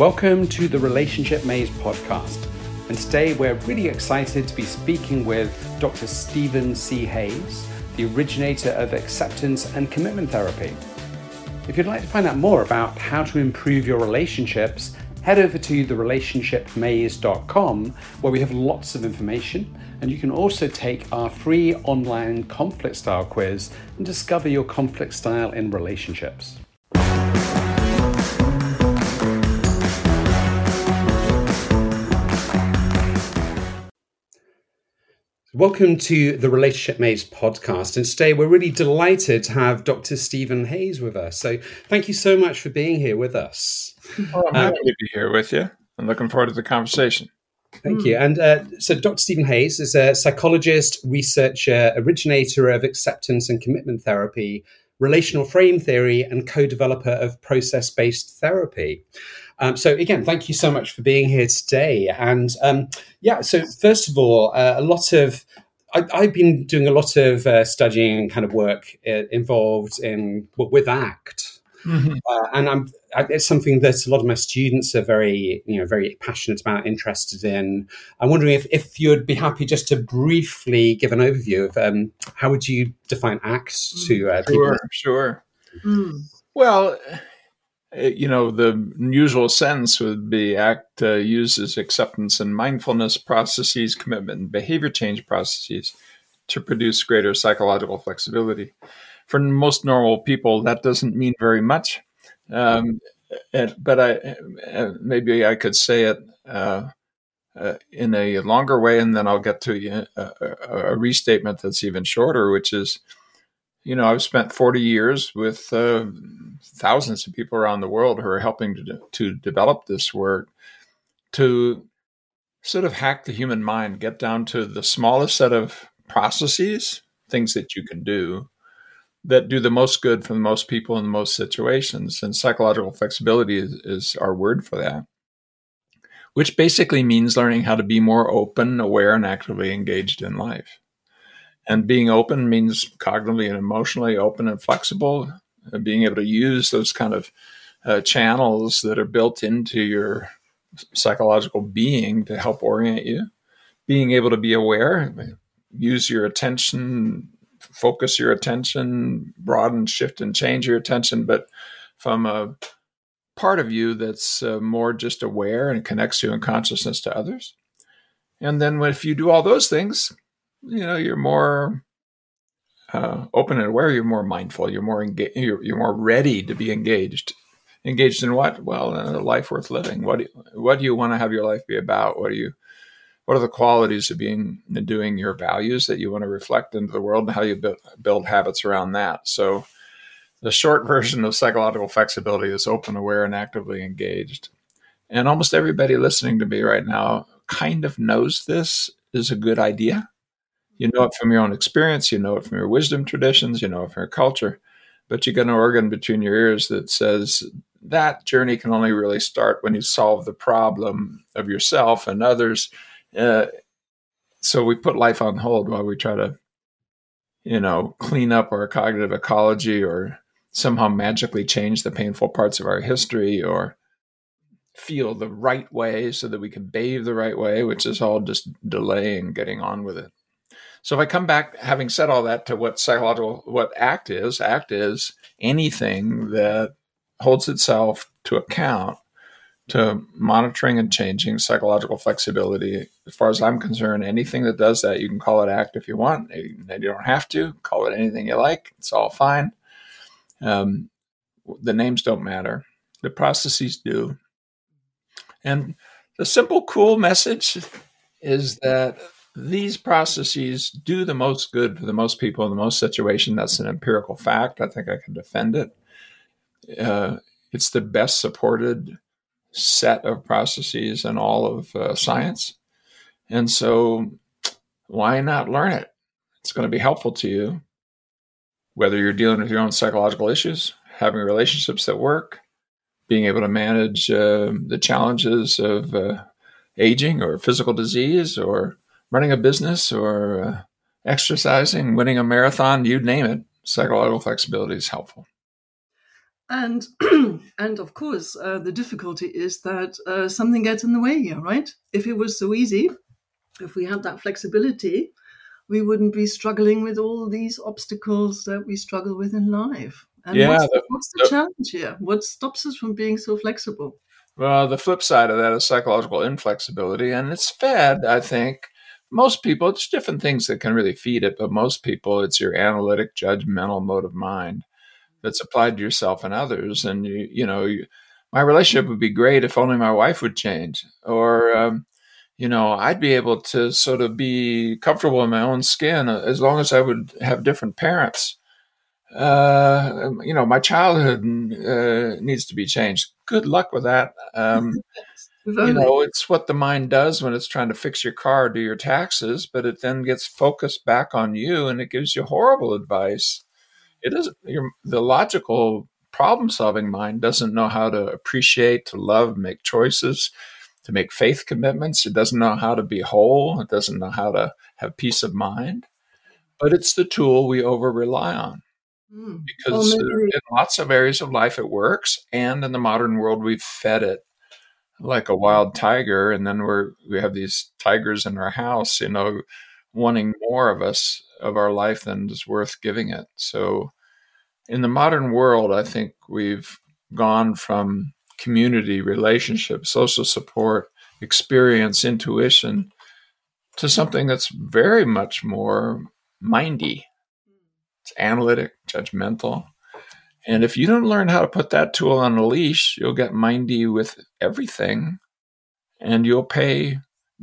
Welcome to the Relationship Maze podcast. And today we're really excited to be speaking with Dr. Steven C. Hayes, the originator of acceptance and commitment therapy. If you'd like to find out more about how to improve your relationships, head over to therelationshipmaze.com where we have lots of information and you can also take our free online conflict style quiz and discover your conflict style in relationships. Welcome to the Relationship Maze podcast. And today we're really delighted to have Dr. Steven Hayes with us. So thank you so much for being here with us. Well, I'm happy to be here with you. I'm looking forward to the conversation. Thank you. And uh, so, Dr. Steven Hayes is a psychologist, researcher, originator of acceptance and commitment therapy, relational frame theory, and co developer of process based therapy. Um, so again, thank you so much for being here today. And um, yeah, so first of all, uh, a lot of I, have been doing a lot of uh, studying kind of work uh, involved in with ACT, mm-hmm. uh, and I'm it's something that a lot of my students are very you know very passionate about, interested in. I'm wondering if if you'd be happy just to briefly give an overview of um, how would you define ACT to uh, sure, people? Sure. Mm. Well, uh, you know, the usual sentence would be ACT uh, uses acceptance and mindfulness processes, commitment and behavior change processes to produce greater psychological flexibility. For most normal people, that doesn't mean very much. Um, and, but I uh, maybe I could say it uh, uh, in a longer way, and then I'll get to a, a, a restatement that's even shorter, which is you know, I've spent 40 years with uh, thousands of people around the world who are helping to, to develop this work to sort of hack the human mind, get down to the smallest set of processes, things that you can do that do the most good for the most people in the most situations. And psychological flexibility is, is our word for that, which basically means learning how to be more open, aware, and actively engaged in life. And being open means cognitively and emotionally open and flexible, and being able to use those kind of uh, channels that are built into your psychological being to help orient you. Being able to be aware, use your attention, focus your attention, broaden, shift, and change your attention, but from a part of you that's uh, more just aware and connects you in consciousness to others. And then if you do all those things, you know you're more uh, open and aware you're more mindful you're more engaged you're, you're more ready to be engaged. Engaged in what? Well in a life worth living. What do you, what do you want to have your life be about? What do you what are the qualities of being and doing your values that you want to reflect into the world and how you build habits around that? So the short version of psychological flexibility is open aware and actively engaged. And almost everybody listening to me right now kind of knows this is a good idea you know it from your own experience, you know it from your wisdom traditions, you know it from your culture, but you got an organ between your ears that says that journey can only really start when you solve the problem of yourself and others. Uh, so we put life on hold while we try to, you know, clean up our cognitive ecology or somehow magically change the painful parts of our history or feel the right way so that we can bathe the right way, which is all just delaying getting on with it. So if I come back, having said all that, to what psychological, what ACT is, ACT is anything that holds itself to account to monitoring and changing psychological flexibility. As far as I'm concerned, anything that does that, you can call it ACT if you want. You don't have to call it anything you like. It's all fine. Um, the names don't matter. The processes do. And the simple, cool message is that these processes do the most good for the most people in the most situation. That's an empirical fact. I think I can defend it. Uh, it's the best supported set of processes in all of uh, science. And so, why not learn it? It's going to be helpful to you, whether you're dealing with your own psychological issues, having relationships that work, being able to manage uh, the challenges of uh, aging or physical disease or running a business or uh, exercising, winning a marathon, you name it, psychological flexibility is helpful. and and of course uh, the difficulty is that uh, something gets in the way here right? If it was so easy if we had that flexibility we wouldn't be struggling with all these obstacles that we struggle with in life. And yeah, what's, the, what's the, the challenge here? What stops us from being so flexible? Well the flip side of that is psychological inflexibility and it's fed i think most people it's different things that can really feed it but most people it's your analytic judgmental mode of mind that's applied to yourself and others. And you, you know, you, my relationship would be great if only my wife would change, or um, you know, I'd be able to sort of be comfortable in my own skin uh, as long as I would have different parents. Uh, you know, my childhood uh, needs to be changed. Good luck with that. Um, you know, it's what the mind does when it's trying to fix your car, do your taxes, but it then gets focused back on you and it gives you horrible advice. It doesn't your, the logical problem solving mind doesn't know how to appreciate to love make choices to make faith commitments. It doesn't know how to be whole. It doesn't know how to have peace of mind. But it's the tool we over rely on mm. because well, in lots of areas of life it works and in the modern world we've fed it like a wild tiger and then we're we have these tigers in our house you know wanting more of us of our life than is worth giving it. So, in the modern world, I think we've gone from community, relationship, social support, experience, intuition to something that's very much more mindy. It's analytic, judgmental. And if you don't learn how to put that tool on a leash, you'll get mindy with everything and you'll pay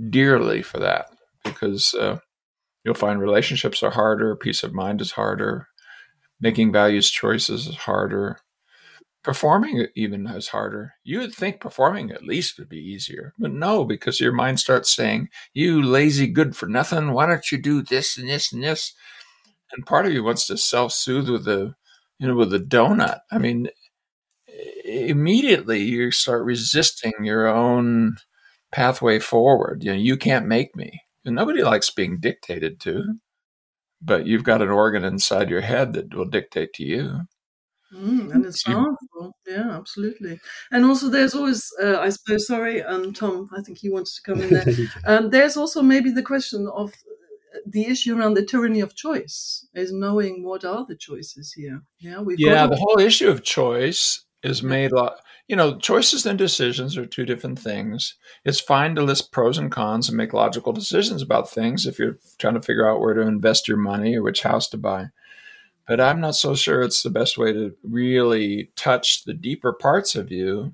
dearly for that because uh, You'll find relationships are harder, peace of mind is harder, making values choices is harder, performing even is harder. You would think performing at least would be easier, but no, because your mind starts saying, "You lazy good for nothing. Why don't you do this and this and this?" And part of you wants to self-soothe with a, you know, with a donut. I mean, immediately you start resisting your own pathway forward. You know, you can't make me. And nobody likes being dictated to, but you've got an organ inside your head that will dictate to you. Mm, and it's powerful. Yeah, absolutely. And also, there's always, uh, I suppose, sorry, um, Tom, I think he wants to come in there. um, there's also maybe the question of the issue around the tyranny of choice is knowing what are the choices here. Yeah, we've yeah. the whole issue of choice is made you know, choices and decisions are two different things. It's fine to list pros and cons and make logical decisions about things if you're trying to figure out where to invest your money or which house to buy. But I'm not so sure it's the best way to really touch the deeper parts of you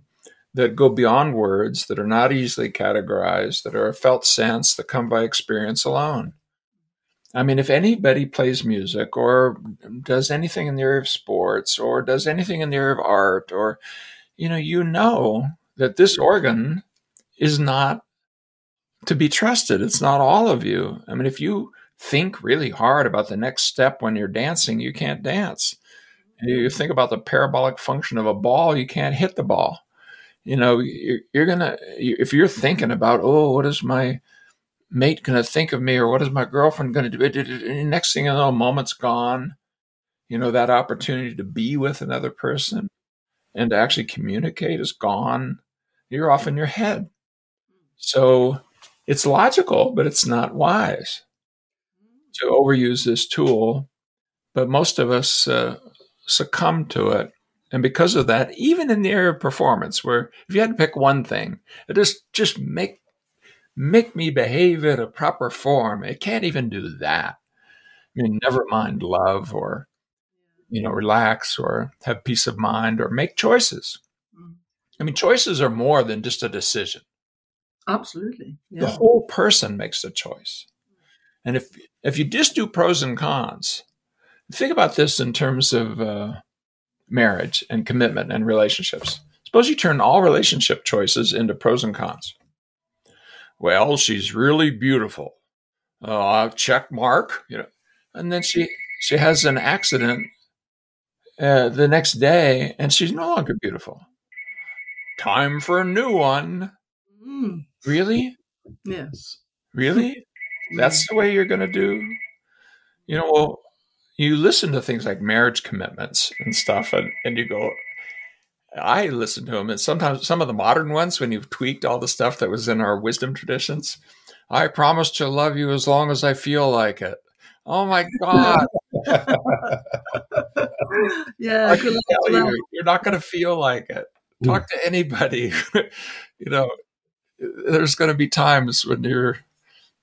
that go beyond words, that are not easily categorized, that are a felt sense, that come by experience alone. I mean, if anybody plays music or does anything in the area of sports or does anything in the area of art or you know, you know that this organ is not to be trusted. It's not all of you. I mean, if you think really hard about the next step when you're dancing, you can't dance. You think about the parabolic function of a ball, you can't hit the ball. You know, you're, you're gonna if you're thinking about, oh, what is my mate gonna think of me, or what is my girlfriend gonna do? Next thing you know, a moment's gone. You know that opportunity to be with another person and to actually communicate is gone. You're off in your head. So it's logical, but it's not wise to overuse this tool. But most of us uh, succumb to it. And because of that, even in the area of performance, where if you had to pick one thing, just just make make me behave in a proper form, it can't even do that. I mean, never mind love or you know, relax or have peace of mind or make choices. Mm. I mean, choices are more than just a decision. Absolutely. Yeah. The whole person makes a choice. And if if you just do pros and cons, think about this in terms of uh, marriage and commitment and relationships. Suppose you turn all relationship choices into pros and cons. Well, she's really beautiful. Uh, check mark, you know, and then she she has an accident uh, the next day, and she's no longer beautiful. Time for a new one. Mm. Really? Yes. Really? That's the way you're going to do? You know, well, you listen to things like marriage commitments and stuff, and, and you go, I listen to them, and sometimes some of the modern ones, when you've tweaked all the stuff that was in our wisdom traditions, I promise to love you as long as I feel like it. Oh my God. yeah, you, you're not going to feel like it. Hmm. Talk to anybody. you know, there's going to be times when you're,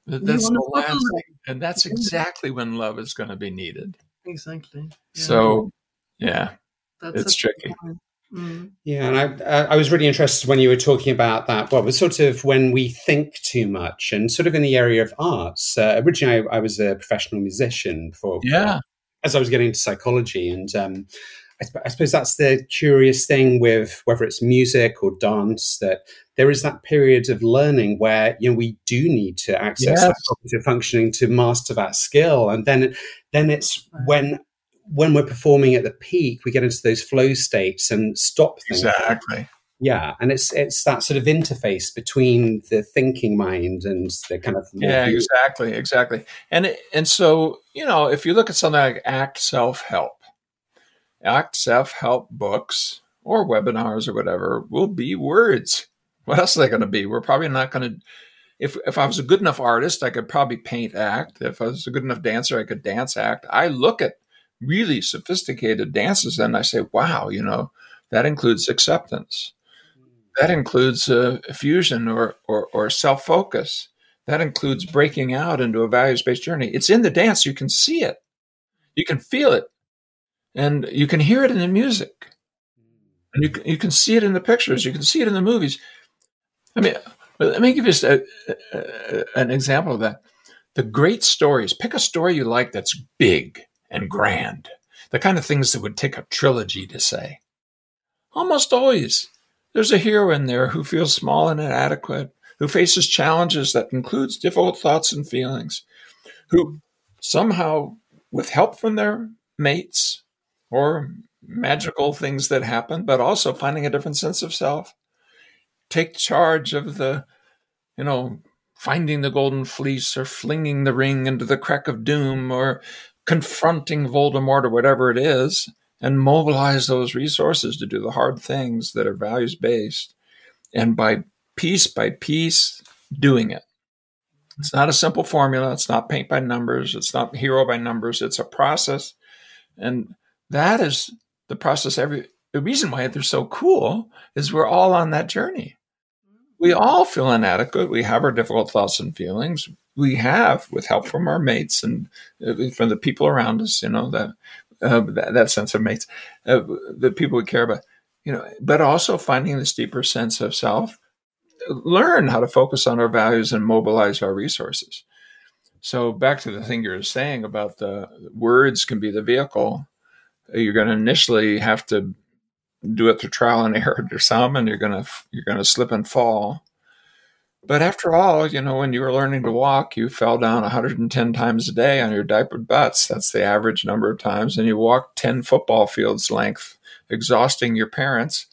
that's you the last thing. And that's exactly when love is going to be needed. Exactly. Yeah. So, yeah, that's it's tricky. Mm. Yeah, and I, I was really interested when you were talking about that. Well, it was sort of when we think too much, and sort of in the area of arts. Uh, originally, I, I, was a professional musician before. Yeah. As I was getting into psychology, and um, I, I, suppose that's the curious thing with whether it's music or dance that there is that period of learning where you know we do need to access yes. that cognitive functioning to master that skill, and then then it's when when we're performing at the peak, we get into those flow states and stop thinking. Exactly. Yeah, and it's it's that sort of interface between the thinking mind and the kind of yeah, exactly, exactly. And and so you know, if you look at something like ACT Self Help, ACT Self Help books or webinars or whatever will be words. What else are they going to be? We're probably not going to. If if I was a good enough artist, I could probably paint ACT. If I was a good enough dancer, I could dance ACT. I look at really sophisticated dances, and I say, wow, you know, that includes acceptance. That mm. includes uh, fusion or, or, or self focus. That includes breaking out into a values based journey. It's in the dance. You can see it, you can feel it, and you can hear it in the music. Mm. And you, you can see it in the pictures, you can see it in the movies. I mean, let me give you a, a, uh, uh, an example of that. The great stories, pick a story you like that's big and grand, the kind of things that would take a trilogy to say. Almost always, there's a hero in there who feels small and inadequate, who faces challenges that includes difficult thoughts and feelings, who somehow, with help from their mates or magical things that happen, but also finding a different sense of self, take charge of the, you know, finding the golden fleece or flinging the ring into the crack of doom or confronting Voldemort or whatever it is and mobilize those resources to do the hard things that are values based. And by piece by piece, doing it. It's not a simple formula. It's not paint by numbers. It's not hero by numbers. It's a process. And that is the process. Every the reason why they're so cool is we're all on that journey. We all feel inadequate. We have our difficult thoughts and feelings we have with help from our mates and uh, from the people around us, you know, that, uh, that, that, sense of mates, uh, the people we care about, you know, but also finding this deeper sense of self, learn how to focus on our values and mobilize our resources. So back to the thing you're saying about the words can be the vehicle. You're going to initially have to do it through trial and error to some, and you're to you're to slip and fall. But after all, you know, when you were learning to walk, you fell down 110 times a day on your diapered butts. That's the average number of times. And you walked 10 football fields length, exhausting your parents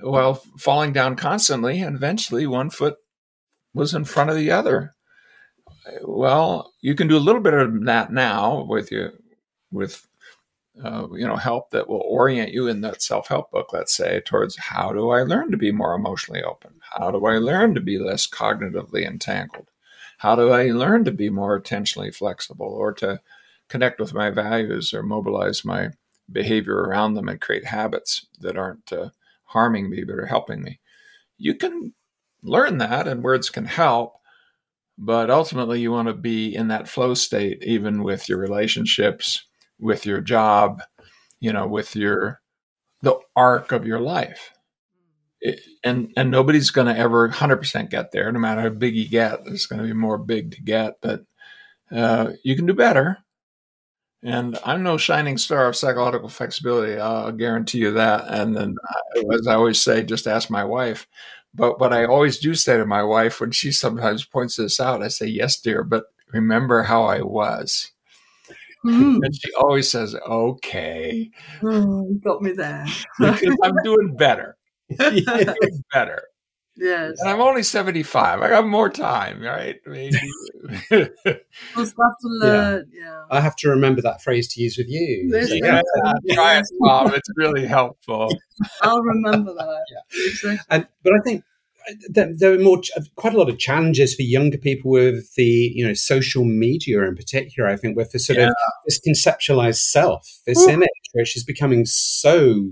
while falling down constantly. And eventually, one foot was in front of the other. Well, you can do a little bit of that now with you, with uh, you know help that will orient you in that self-help book let's say towards how do i learn to be more emotionally open? How do i learn to be less cognitively entangled? How do i learn to be more attentionally flexible or to connect with my values or mobilize my behavior around them and create habits that aren't uh, harming me but are helping me? You can learn that and words can help but ultimately you want to be in that flow state even with your relationships with your job, you know, with your the arc of your life. It, and and nobody's going to ever 100% get there no matter how big you get there's going to be more big to get but uh, you can do better. And i'm no shining star of psychological flexibility i'll guarantee you that and then as i always say just ask my wife. But what i always do say to my wife when she sometimes points this out i say yes dear but remember how i was Mm. And she always says, okay. Oh, got me there. because I'm doing better. doing better. Yes. And I'm only 75. I got more time, right? Maybe. we'll have to learn. Yeah. yeah. I have to remember that phrase to use with you. yeah, try it, Bob. It's really helpful. I'll remember that. yeah. Exactly. And, but I think there, there are more quite a lot of challenges for younger people with the you know social media in particular i think with the sort yeah. of this conceptualized self this Ooh. image which is becoming so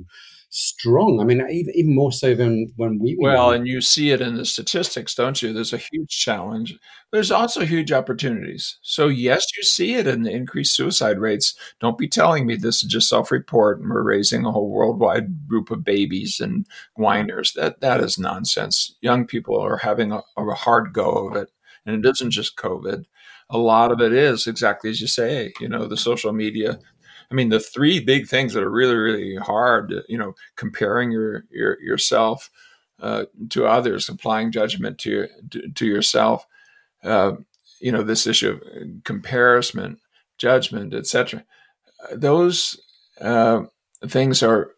strong. I mean, even, even more so than when we. Well, and you see it in the statistics, don't you? There's a huge challenge. There's also huge opportunities. So yes, you see it in the increased suicide rates. Don't be telling me this is just self-report and we're raising a whole worldwide group of babies and whiners. That that is nonsense. Young people are having a, a hard go of it, and it isn't just COVID a lot of it is exactly as you say you know the social media I mean, the three big things that are really, really hard, you know, comparing your, your yourself uh, to others, applying judgment to to, to yourself, uh, you know, this issue of comparison, judgment, etc. Those uh, things are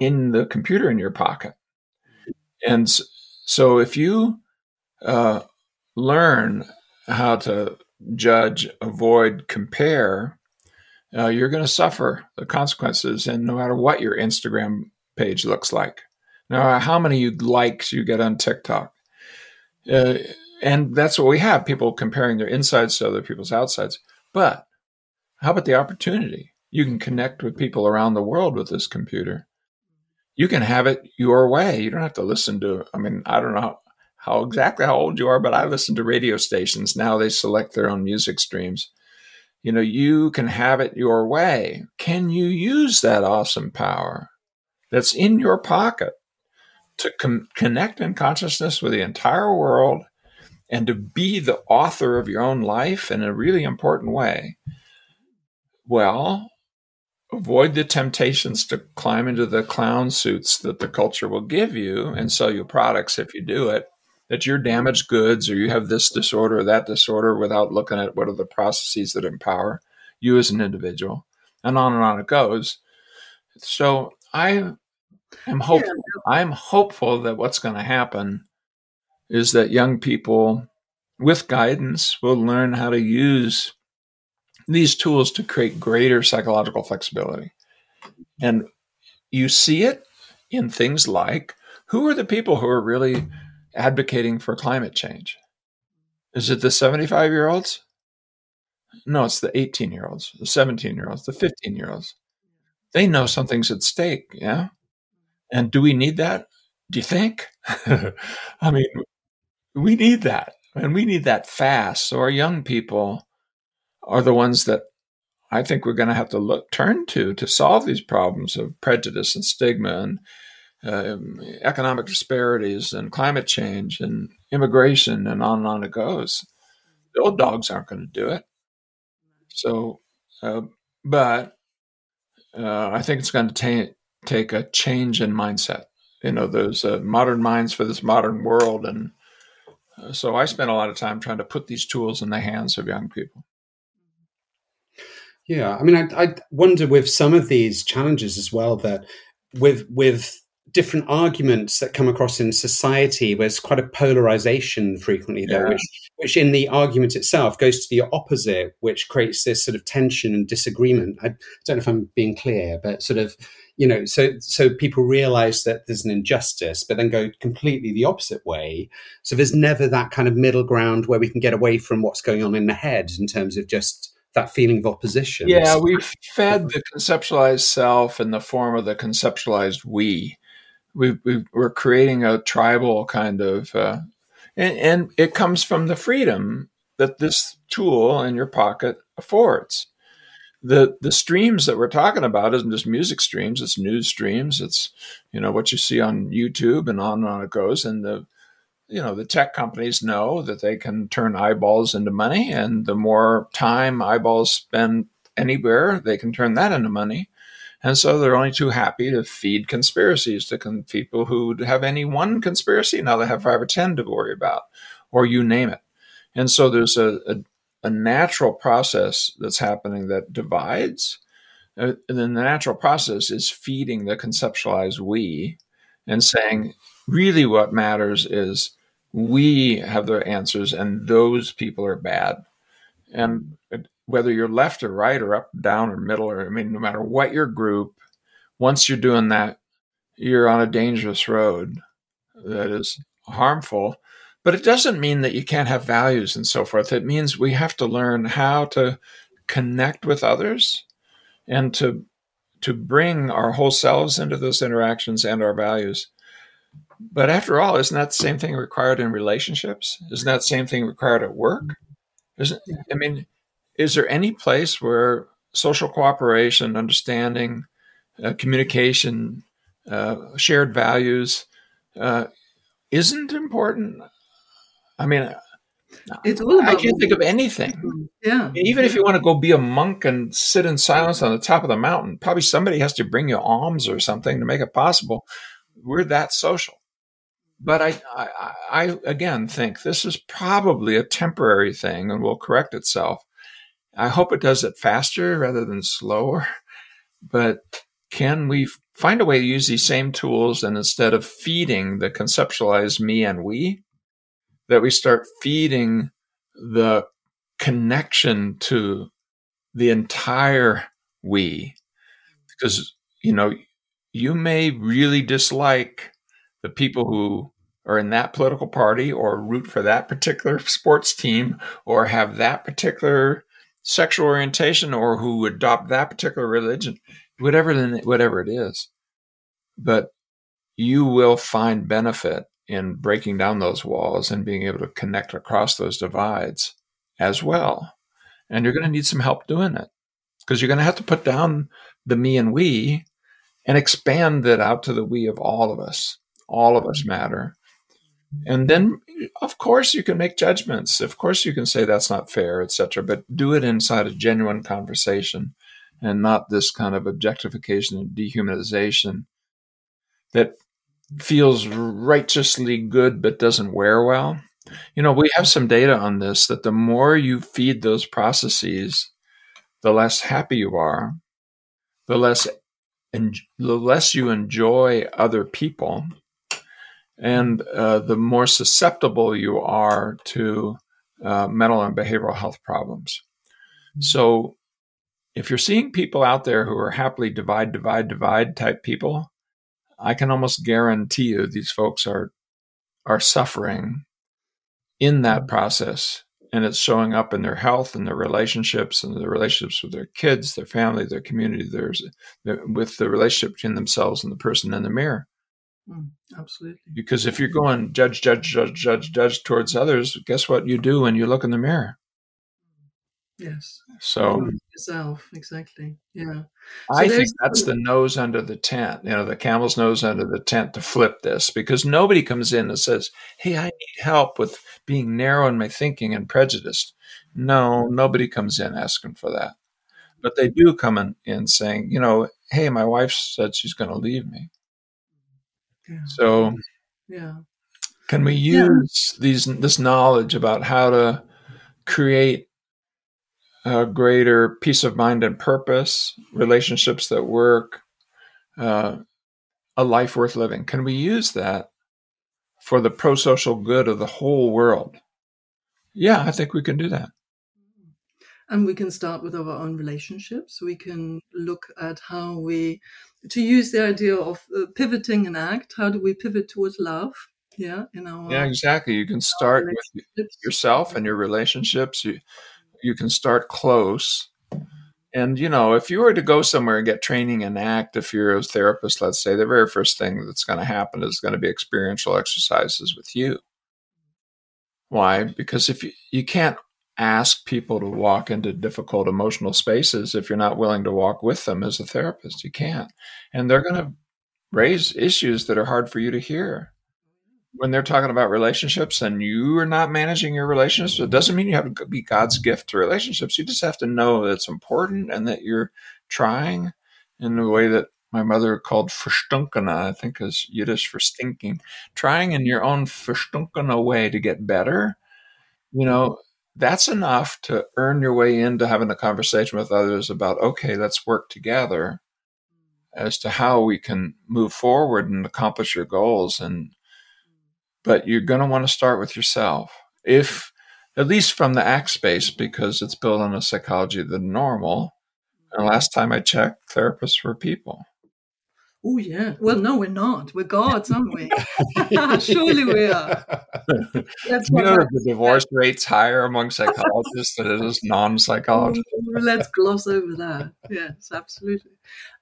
in the computer in your pocket, and so if you uh, learn how to judge, avoid, compare, uh, you're going to suffer the consequences. And no matter what your Instagram page looks like, no matter how many likes you get on TikTok, uh, and that's what we have people comparing their insides to other people's outsides. But how about the opportunity? You can connect with people around the world with this computer. You can have it your way. You don't have to listen to, I mean, I don't know how, how exactly how old you are, but I listen to radio stations. Now they select their own music streams you know, you can have it your way. Can you use that awesome power that's in your pocket to com- connect in consciousness with the entire world and to be the author of your own life in a really important way? Well, avoid the temptations to climb into the clown suits that the culture will give you and sell you products if you do it that you're damaged goods or you have this disorder or that disorder without looking at what are the processes that empower you as an individual and on and on it goes so i am hopeful yeah. i'm hopeful that what's going to happen is that young people with guidance will learn how to use these tools to create greater psychological flexibility and you see it in things like who are the people who are really advocating for climate change? Is it the 75 year olds? No, it's the 18 year olds, the 17 year olds, the 15 year olds. They know something's at stake. Yeah. And do we need that? Do you think? I mean, we need that. And we need that fast. So our young people are the ones that I think we're going to have to look turn to to solve these problems of prejudice and stigma and uh, economic disparities and climate change and immigration and on and on it goes. The old dogs aren't going to do it. So, uh, but uh, I think it's going to ta- take a change in mindset. You know, those uh, modern minds for this modern world. And uh, so I spent a lot of time trying to put these tools in the hands of young people. Yeah, I mean, I, I wonder with some of these challenges as well that with with different arguments that come across in society. Where there's quite a polarization frequently there, yeah. which, which in the argument itself goes to the opposite, which creates this sort of tension and disagreement. I don't know if I'm being clear, but sort of, you know, so so people realize that there's an injustice, but then go completely the opposite way. So there's never that kind of middle ground where we can get away from what's going on in the head in terms of just that feeling of opposition. Yeah, we've fed the conceptualized self in the form of the conceptualized we we, are creating a tribal kind of, uh, and, and it comes from the freedom that this tool in your pocket affords. The the streams that we're talking about isn't just music streams; it's news streams. It's you know what you see on YouTube and on and on it goes. And the you know the tech companies know that they can turn eyeballs into money, and the more time eyeballs spend anywhere, they can turn that into money. And so they're only too happy to feed conspiracies to con- people who have any one conspiracy. Now they have five or 10 to worry about, or you name it. And so there's a, a, a natural process that's happening that divides. Uh, and then the natural process is feeding the conceptualized we and saying, really what matters is we have the answers and those people are bad. And whether you're left or right or up, down or middle, or I mean, no matter what your group, once you're doing that, you're on a dangerous road that is harmful. But it doesn't mean that you can't have values and so forth. It means we have to learn how to connect with others and to to bring our whole selves into those interactions and our values. But after all, isn't that the same thing required in relationships? Isn't that the same thing required at work? Isn't I mean, is there any place where social cooperation, understanding, uh, communication, uh, shared values uh, isn't important? I mean, it's all about I can't think of anything. Yeah. Even if you want to go be a monk and sit in silence on the top of the mountain, probably somebody has to bring you alms or something to make it possible. We're that social. But I, I, I again think this is probably a temporary thing and will correct itself. I hope it does it faster rather than slower. But can we find a way to use these same tools and instead of feeding the conceptualized me and we, that we start feeding the connection to the entire we. Because, you know, you may really dislike the people who are in that political party or root for that particular sports team or have that particular sexual orientation or who adopt that particular religion, whatever, whatever it is. But you will find benefit in breaking down those walls and being able to connect across those divides as well. And you're going to need some help doing it because you're going to have to put down the me and we and expand that out to the we of all of us. All of us matter. And then, of course, you can make judgments. Of course, you can say that's not fair, etc. But do it inside a genuine conversation and not this kind of objectification and dehumanization that feels righteously good but doesn't wear well. You know, we have some data on this that the more you feed those processes, the less happy you are, the less and the less you enjoy other people, and uh, the more susceptible you are to uh, mental and behavioral health problems. So, if you're seeing people out there who are happily divide, divide, divide type people, I can almost guarantee you these folks are are suffering in that mm. process and it's showing up in their health and their relationships and their relationships with their kids, their family, their community, there's with the relationship between themselves and the person in the mirror. Mm, absolutely. Because if you're going judge, judge, judge, judge, judge towards others, guess what you do when you look in the mirror? Yes. So yourself, exactly. Yeah. So I think that's the nose under the tent, you know, the camel's nose under the tent to flip this because nobody comes in and says, Hey, I need help with being narrow in my thinking and prejudiced. No, nobody comes in asking for that. But they do come in, in saying, you know, hey, my wife said she's going to leave me. Yeah. So, yeah. Can we use yeah. these this knowledge about how to create a greater peace of mind and purpose, relationships that work, uh, a life worth living. Can we use that for the pro social good of the whole world? Yeah, I think we can do that. And we can start with our own relationships. We can look at how we, to use the idea of uh, pivoting an ACT, how do we pivot towards love? Yeah, in our yeah, exactly. You can start with yourself and your relationships. You you can start close. And, you know, if you were to go somewhere and get training and ACT, if you're a therapist, let's say, the very first thing that's going to happen is going to be experiential exercises with you. Why? Because if you, you can't ask people to walk into difficult emotional spaces if you're not willing to walk with them as a therapist, you can't. And they're going to raise issues that are hard for you to hear when they're talking about relationships and you are not managing your relationships, it doesn't mean you have to be God's gift to relationships. You just have to know that it's important and that you're trying in the way that my mother called verstunkene, I think is Yiddish for stinking, trying in your own verstunkene way to get better. You know, that's enough to earn your way into having a conversation with others about, okay, let's work together as to how we can move forward and accomplish your goals and but you're going to want to start with yourself. If, at least from the ACT space, because it's built on a psychology of the normal. And last time I checked, therapists were people. Oh yeah. Well, no, we're not. We're gods, aren't we? Surely we are. That's you know the divorce rate's higher among psychologists than it is non-psychologists. Let's gloss over that. Yes, absolutely.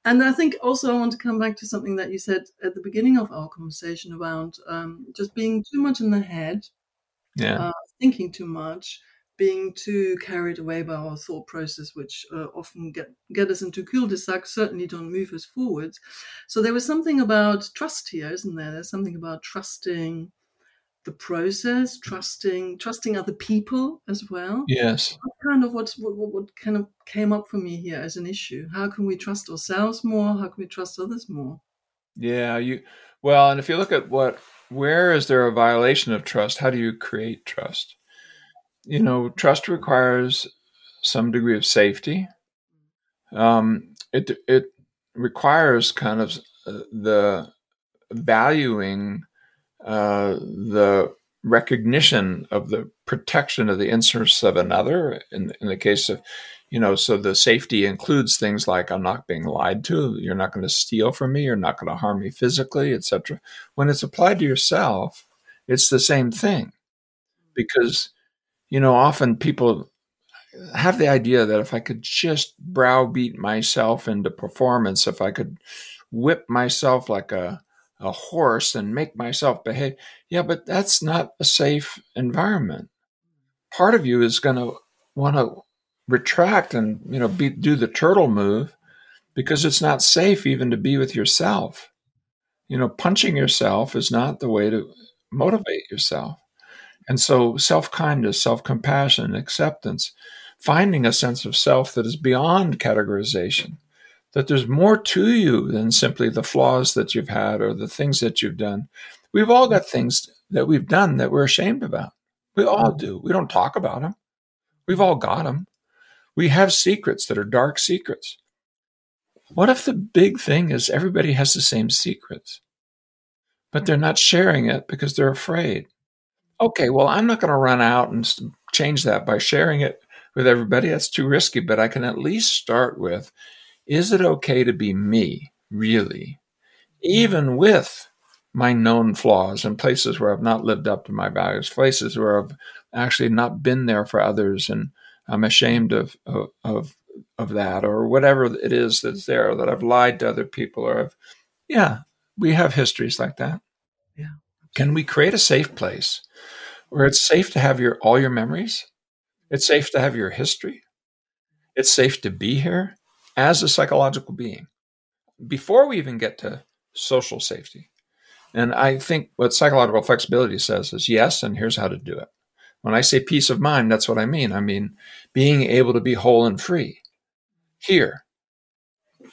And I think also I want to come back to something that you said at the beginning of our conversation around um, just being too much in the head, yeah, uh, thinking too much, being too carried away by our thought process, which uh, often get, get us into cul-de-sac, certainly don't move us forwards. So there was something about trust here, isn't there? There's something about trusting the process, trusting trusting other people as well. Yes. What kind of what, what what kind of came up for me here as an issue? How can we trust ourselves more? How can we trust others more? Yeah, you well, and if you look at what where is there a violation of trust? How do you create trust? You know, trust requires some degree of safety. Um, it it requires kind of uh, the valuing uh, the recognition of the protection of the interests of another. In, in the case of, you know, so the safety includes things like I'm not being lied to, you're not going to steal from me, you're not going to harm me physically, etc. When it's applied to yourself, it's the same thing because you know, often people have the idea that if I could just browbeat myself into performance, if I could whip myself like a, a horse and make myself behave, yeah, but that's not a safe environment. Part of you is going to want to retract and you know be, do the turtle move because it's not safe even to be with yourself. You know, punching yourself is not the way to motivate yourself. And so, self kindness, self compassion, acceptance, finding a sense of self that is beyond categorization, that there's more to you than simply the flaws that you've had or the things that you've done. We've all got things that we've done that we're ashamed about. We all do. We don't talk about them. We've all got them. We have secrets that are dark secrets. What if the big thing is everybody has the same secrets, but they're not sharing it because they're afraid? Okay, well, I'm not going to run out and change that by sharing it with everybody. That's too risky, but I can at least start with is it okay to be me, really? Hmm. Even with my known flaws and places where I've not lived up to my values, places where I've actually not been there for others and I'm ashamed of, of, of, of that or whatever it is that's there, that I've lied to other people or I've, yeah, we have histories like that. Yeah. Can we create a safe place where it's safe to have your all your memories? It's safe to have your history. It's safe to be here as a psychological being before we even get to social safety. And I think what psychological flexibility says is yes, and here's how to do it. When I say peace of mind, that's what I mean. I mean being able to be whole and free here.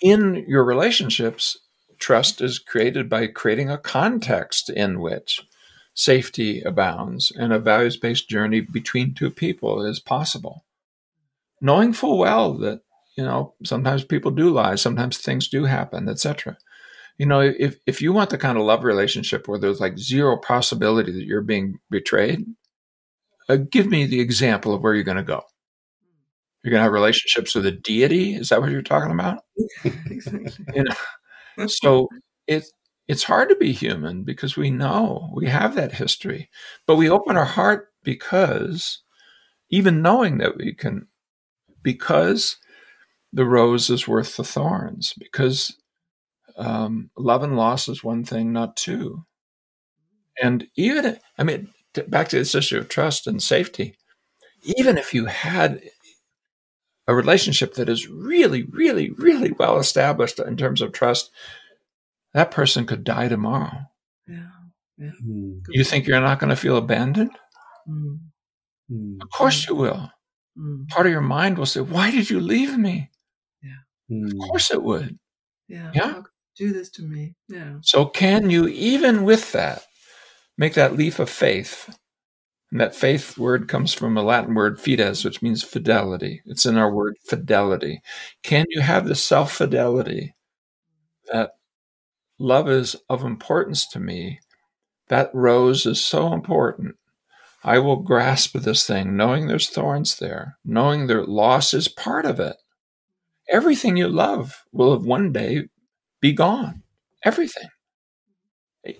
In your relationships, trust is created by creating a context in which safety abounds and a values based journey between two people is possible. Knowing full well that, you know, sometimes people do lie, sometimes things do happen, etc. You know, if, if you want the kind of love relationship where there's like zero possibility that you're being betrayed, uh, give me the example of where you're going to go. You're going to have relationships with a deity. Is that what you're talking about? You know, so it it's hard to be human because we know we have that history, but we open our heart because even knowing that we can, because the rose is worth the thorns, because um, love and loss is one thing, not two. And even, I mean, back to this issue of trust and safety, even if you had a relationship that is really, really, really well established in terms of trust, that person could die tomorrow. Yeah. yeah. Mm. You think you're not going to feel abandoned? Mm. Of course you will. Mm. Part of your mind will say, Why did you leave me? Yeah. Of course it would. Yeah. Yeah. do this to me. Yeah. So, can you, even with that, make that leap of faith and that faith word comes from a Latin word fides, which means fidelity. It's in our word fidelity. Can you have the self fidelity that love is of importance to me That rose is so important. I will grasp this thing, knowing there's thorns there, knowing that loss is part of it. Everything you love will one day be gone. Everything.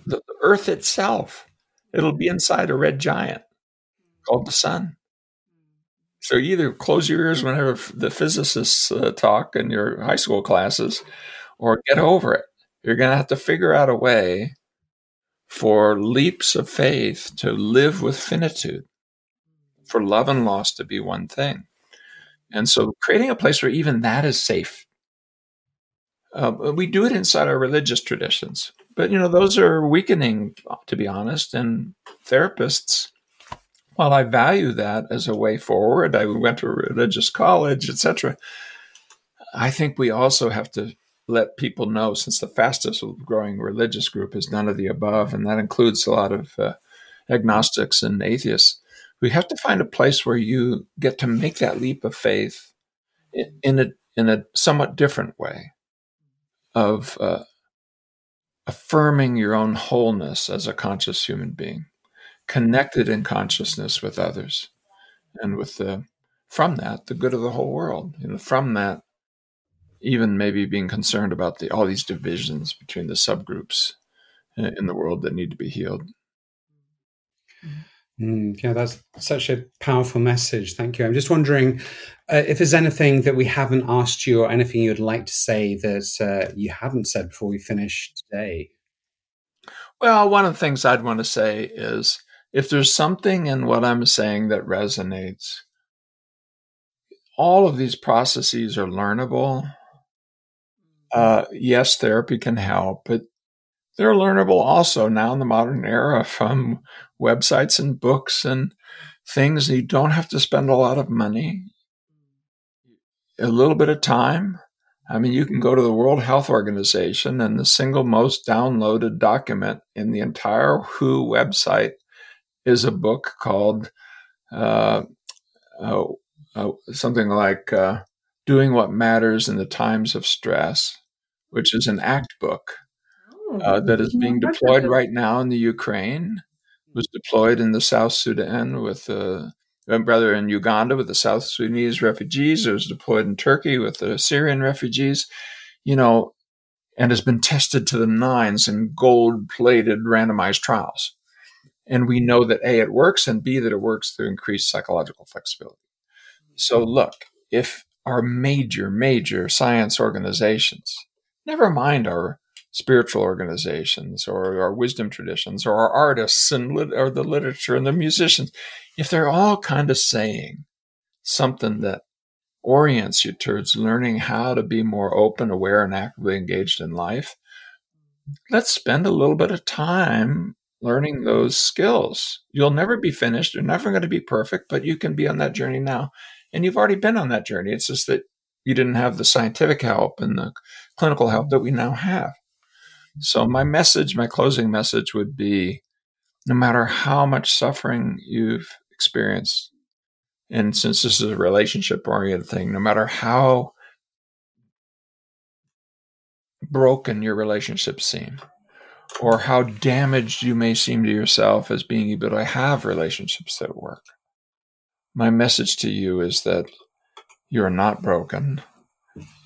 The earth itself, it'll be inside a red giant called the sun. So either close your ears whenever the physicists uh, talk in your high school classes or get over it. You're going to have to figure out a way for leaps of faith to live with finitude, for love and loss to be one thing. And so creating a place where even that is safe. Uh, we do it inside our religious traditions, but you know those are weakening, to be honest. And therapists while I value that as a way forward, I went to a religious college, etc. I think we also have to let people know, since the fastest growing religious group is none of the above, and that includes a lot of uh, agnostics and atheists, we have to find a place where you get to make that leap of faith in, in a in a somewhat different way of uh, affirming your own wholeness as a conscious human being connected in consciousness with others and with the from that the good of the whole world you know from that even maybe being concerned about the all these divisions between the subgroups in the world that need to be healed. Mm, yeah that's such a powerful message. Thank you. I'm just wondering uh, if there's anything that we haven't asked you or anything you'd like to say that uh, you haven't said before we finish today. Well one of the things i'd want to say is if there's something in what I'm saying that resonates, all of these processes are learnable. Uh, yes, therapy can help, but they're learnable also now in the modern era from websites and books and things. You don't have to spend a lot of money, a little bit of time. I mean, you can go to the World Health Organization, and the single most downloaded document in the entire WHO website is a book called uh, uh, uh, something like uh, Doing What Matters in the Times of Stress, which is an ACT book oh, uh, that is being deployed right now in the Ukraine, was deployed in the South Sudan with the uh, rather in Uganda with the South Sudanese refugees. It was deployed in Turkey with the Syrian refugees. You know, and has been tested to the nines in gold plated randomized trials. And we know that A, it works, and B, that it works through increased psychological flexibility. So, look, if our major, major science organizations, never mind our spiritual organizations or our wisdom traditions or our artists and lit- or the literature and the musicians, if they're all kind of saying something that orients you towards learning how to be more open, aware, and actively engaged in life, let's spend a little bit of time learning those skills. You'll never be finished. You're never going to be perfect, but you can be on that journey now. And you've already been on that journey. It's just that you didn't have the scientific help and the clinical help that we now have. So, my message, my closing message would be no matter how much suffering you've experienced, and since this is a relationship oriented thing, no matter how broken your relationships seem, or how damaged you may seem to yourself as being able to have relationships that work. My message to you is that you're not broken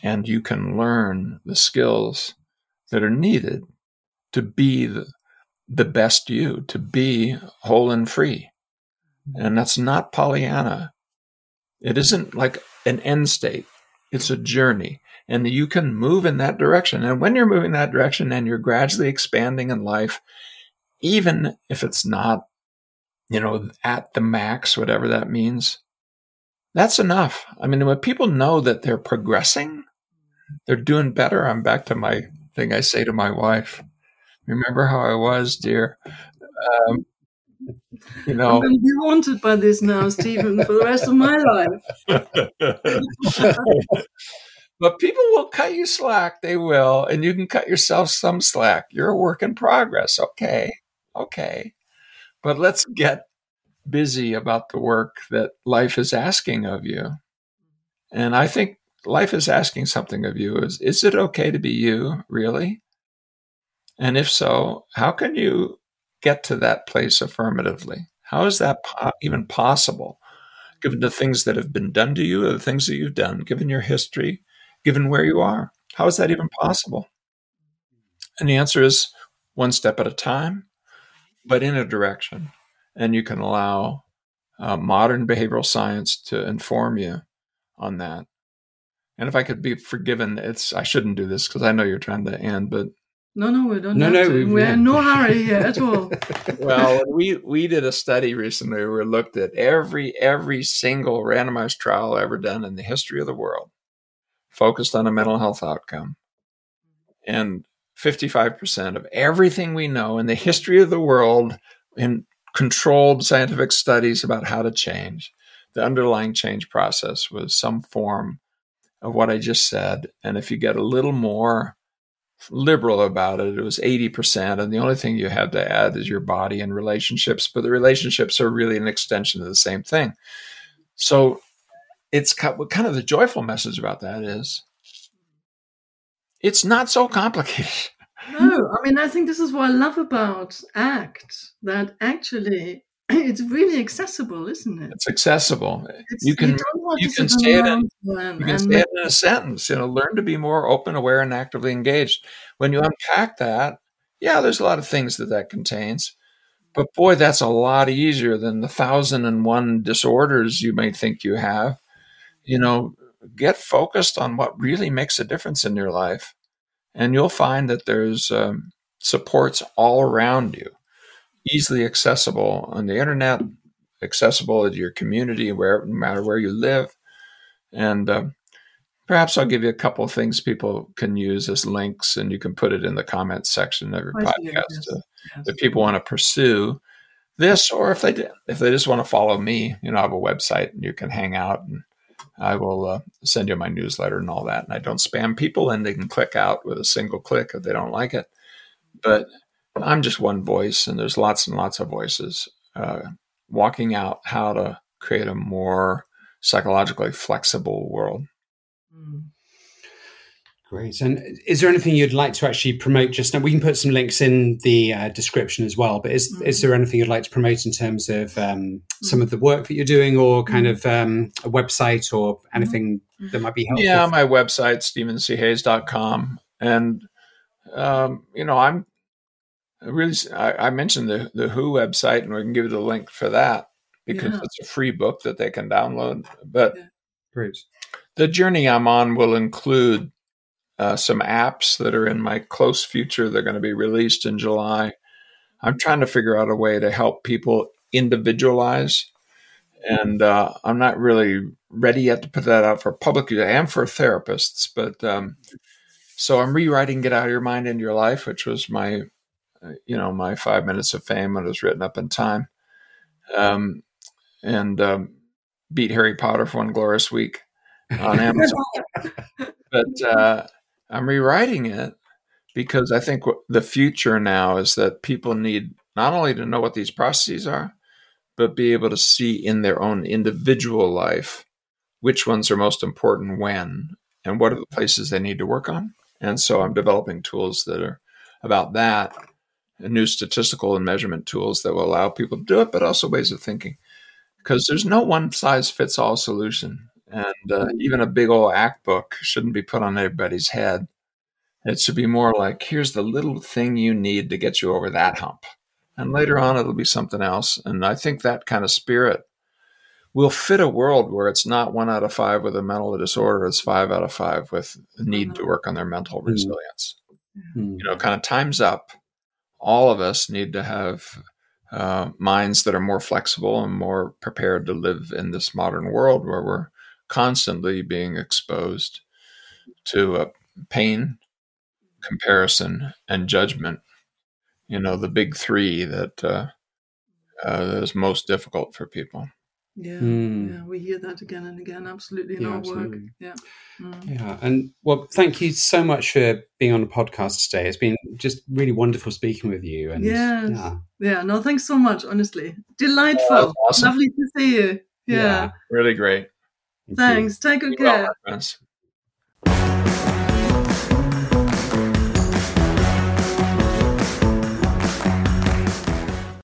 and you can learn the skills that are needed to be the, the best you, to be whole and free. And that's not Pollyanna. It isn't like an end state. It's a journey and you can move in that direction. And when you're moving that direction and you're gradually expanding in life, even if it's not, you know, at the max, whatever that means, that's enough. I mean, when people know that they're progressing, they're doing better. I'm back to my thing I say to my wife. Remember how I was, dear? Um, you know, I'm going to be haunted by this now, Steven, for the rest of my life. But people will cut you slack. They will. And you can cut yourself some slack. You're a work in progress. Okay. Okay. But let's get busy about the work that life is asking of you. And I think life is asking something of you. Is, is it okay to be you, really? And if so, how can you get to that place affirmatively? How is that po- even possible? Given the things that have been done to you, the things that you've done, given your history, given where you are, how is that even possible? And the answer is one step at a time, but in a direction. And you can allow uh, modern behavioral science to inform you on that. And if I could be forgiven, it's I shouldn't do this because I know you're trying to end, but no, no, we don't. No, no, to. we're in no hurry here at all. well, we we did a study recently where we looked at every every single randomized trial ever done in the history of the world, focused on a mental health outcome, and 55% of everything we know in the history of the world in controlled scientific studies about how to change, the underlying change process was some form of what I just said. And if you get a little more liberal about it, it was 80%. And the only thing you have to add is your body and relationships, but the relationships are really an extension of the same thing. So it's kind of the joyful message about that is it's not so complicated. No, I mean, I think this is what I love about ACT, that actually it's really accessible, isn't it? It's accessible. It's, you can you, you can say it in, you can say it in a sentence. You know, learn to be more open, aware, and actively engaged. When you unpack that, yeah, there's a lot of things that that contains, but boy, that's a lot easier than the thousand and one disorders you may think you have. You know, get focused on what really makes a difference in your life, and you'll find that there's um, supports all around you easily accessible on the internet, accessible to your community, where no matter where you live. And uh, perhaps I'll give you a couple of things people can use as links, and you can put it in the comments section of your podcast yes. To, yes. if people want to pursue this, or if they if they just want to follow me, you know, I have a website and you can hang out and. I will uh, send you my newsletter and all that. And I don't spam people, and they can click out with a single click if they don't like it. But I'm just one voice, and there's lots and lots of voices uh, walking out how to create a more psychologically flexible world. Great. And is there anything you'd like to actually promote just now? We can put some links in the uh, description as well, but is, mm. is there anything you'd like to promote in terms of um, mm. some of the work that you're doing or kind mm. of um, a website or anything mm. that might be helpful? Yeah, my website, stevenchayes.com. And, um, you know, I'm really, I, I, mentioned the, the WHO website, and we can give you the link for that because yeah. it's a free book that they can download. But Great. the journey I'm on will include uh, some apps that are in my close future. They're going to be released in July. I'm trying to figure out a way to help people individualize. And uh, I'm not really ready yet to put that out for public use. Am for therapists, but um, so I'm rewriting "Get Out of Your Mind into Your Life," which was my uh, you know, my five minutes of fame when it was written up in Time, um, and um, beat Harry Potter for one glorious week on Amazon. but uh, I'm rewriting it because I think the future now is that people need not only to know what these processes are, but be able to see in their own individual life which ones are most important when and what are the places they need to work on. And so I'm developing tools that are about that new statistical and measurement tools that will allow people to do it, but also ways of thinking. Because there's no one size fits all solution. And uh, even a big old ACT book shouldn't be put on everybody's head. It should be more like here's the little thing you need to get you over that hump. And later on, it'll be something else. And I think that kind of spirit will fit a world where it's not one out of five with a mental disorder, it's five out of five with a need to mm-hmm. work on their mental mm-hmm. resilience. Mm-hmm. You know, kind of time's up all of us need to have uh, minds that are more flexible and more prepared to live in this modern world where we're constantly being exposed to uh, pain, comparison, and judgment. You know, the big three that uh, uh, is most difficult for people. Yeah, mm. yeah, we hear that again and again. Absolutely in yeah, our absolutely. work. Yeah, mm. yeah, and well, thank you so much for being on the podcast today. It's been just really wonderful speaking with you. And yes. yeah, yeah. No, thanks so much. Honestly, delightful. Oh, awesome. Lovely to see you. Yeah. yeah really great. Thank Thanks. You. Take good care.